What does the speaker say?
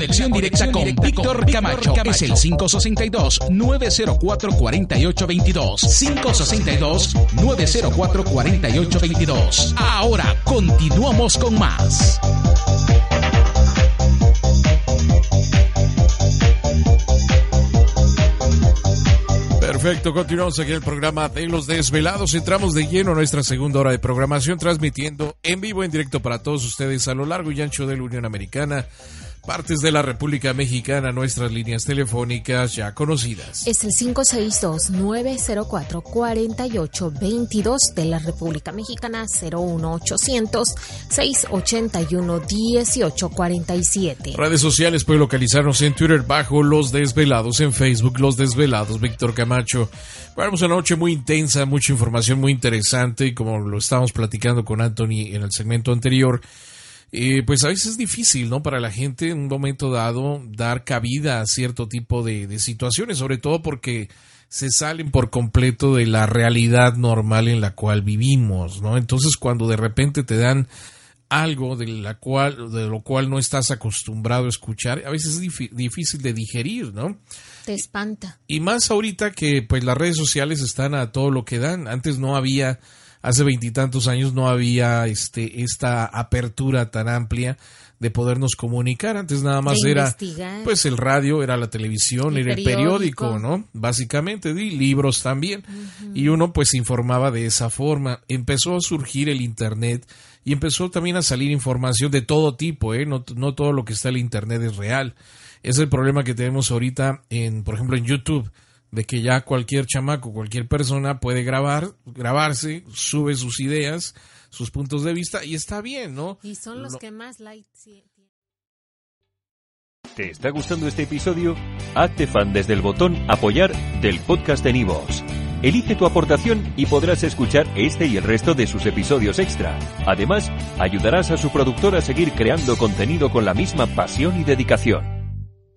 Conexión directa con Víctor Camacho es el 562-904-4822. 562-904-4822. Ahora continuamos con más. Perfecto, continuamos aquí en el programa de Los Desvelados. Entramos de lleno a nuestra segunda hora de programación, transmitiendo en vivo, en directo para todos ustedes a lo largo y ancho de la Unión Americana partes de la República Mexicana, nuestras líneas telefónicas ya conocidas. Es el 562-904-4822 de la República Mexicana, 01800-681-1847. Redes sociales puede localizarnos en Twitter bajo Los Desvelados, en Facebook Los Desvelados, Víctor Camacho. Vamos a una noche muy intensa, mucha información muy interesante y como lo estábamos platicando con Anthony en el segmento anterior, eh, pues a veces es difícil, ¿no? Para la gente en un momento dado dar cabida a cierto tipo de, de, situaciones, sobre todo porque se salen por completo de la realidad normal en la cual vivimos, ¿no? Entonces cuando de repente te dan algo de la cual de lo cual no estás acostumbrado a escuchar, a veces es difícil de digerir, ¿no? Te espanta. Y más ahorita que pues las redes sociales están a todo lo que dan. Antes no había hace veintitantos años no había este, esta apertura tan amplia de podernos comunicar. Antes nada más era pues el radio, era la televisión, el era el periódico, ¿no? Básicamente, y libros también. Y uno pues informaba de esa forma. Empezó a surgir el internet y empezó también a salir información de todo tipo, ¿eh? No, no todo lo que está en el internet es real. Es el problema que tenemos ahorita en, por ejemplo, en YouTube de que ya cualquier chamaco, cualquier persona puede grabar, grabarse, sube sus ideas, sus puntos de vista y está bien, ¿no? Y son los que más likes ¿Te está gustando este episodio? Hazte fan desde el botón apoyar del podcast de Nivos. Elige tu aportación y podrás escuchar este y el resto de sus episodios extra. Además, ayudarás a su productor a seguir creando contenido con la misma pasión y dedicación.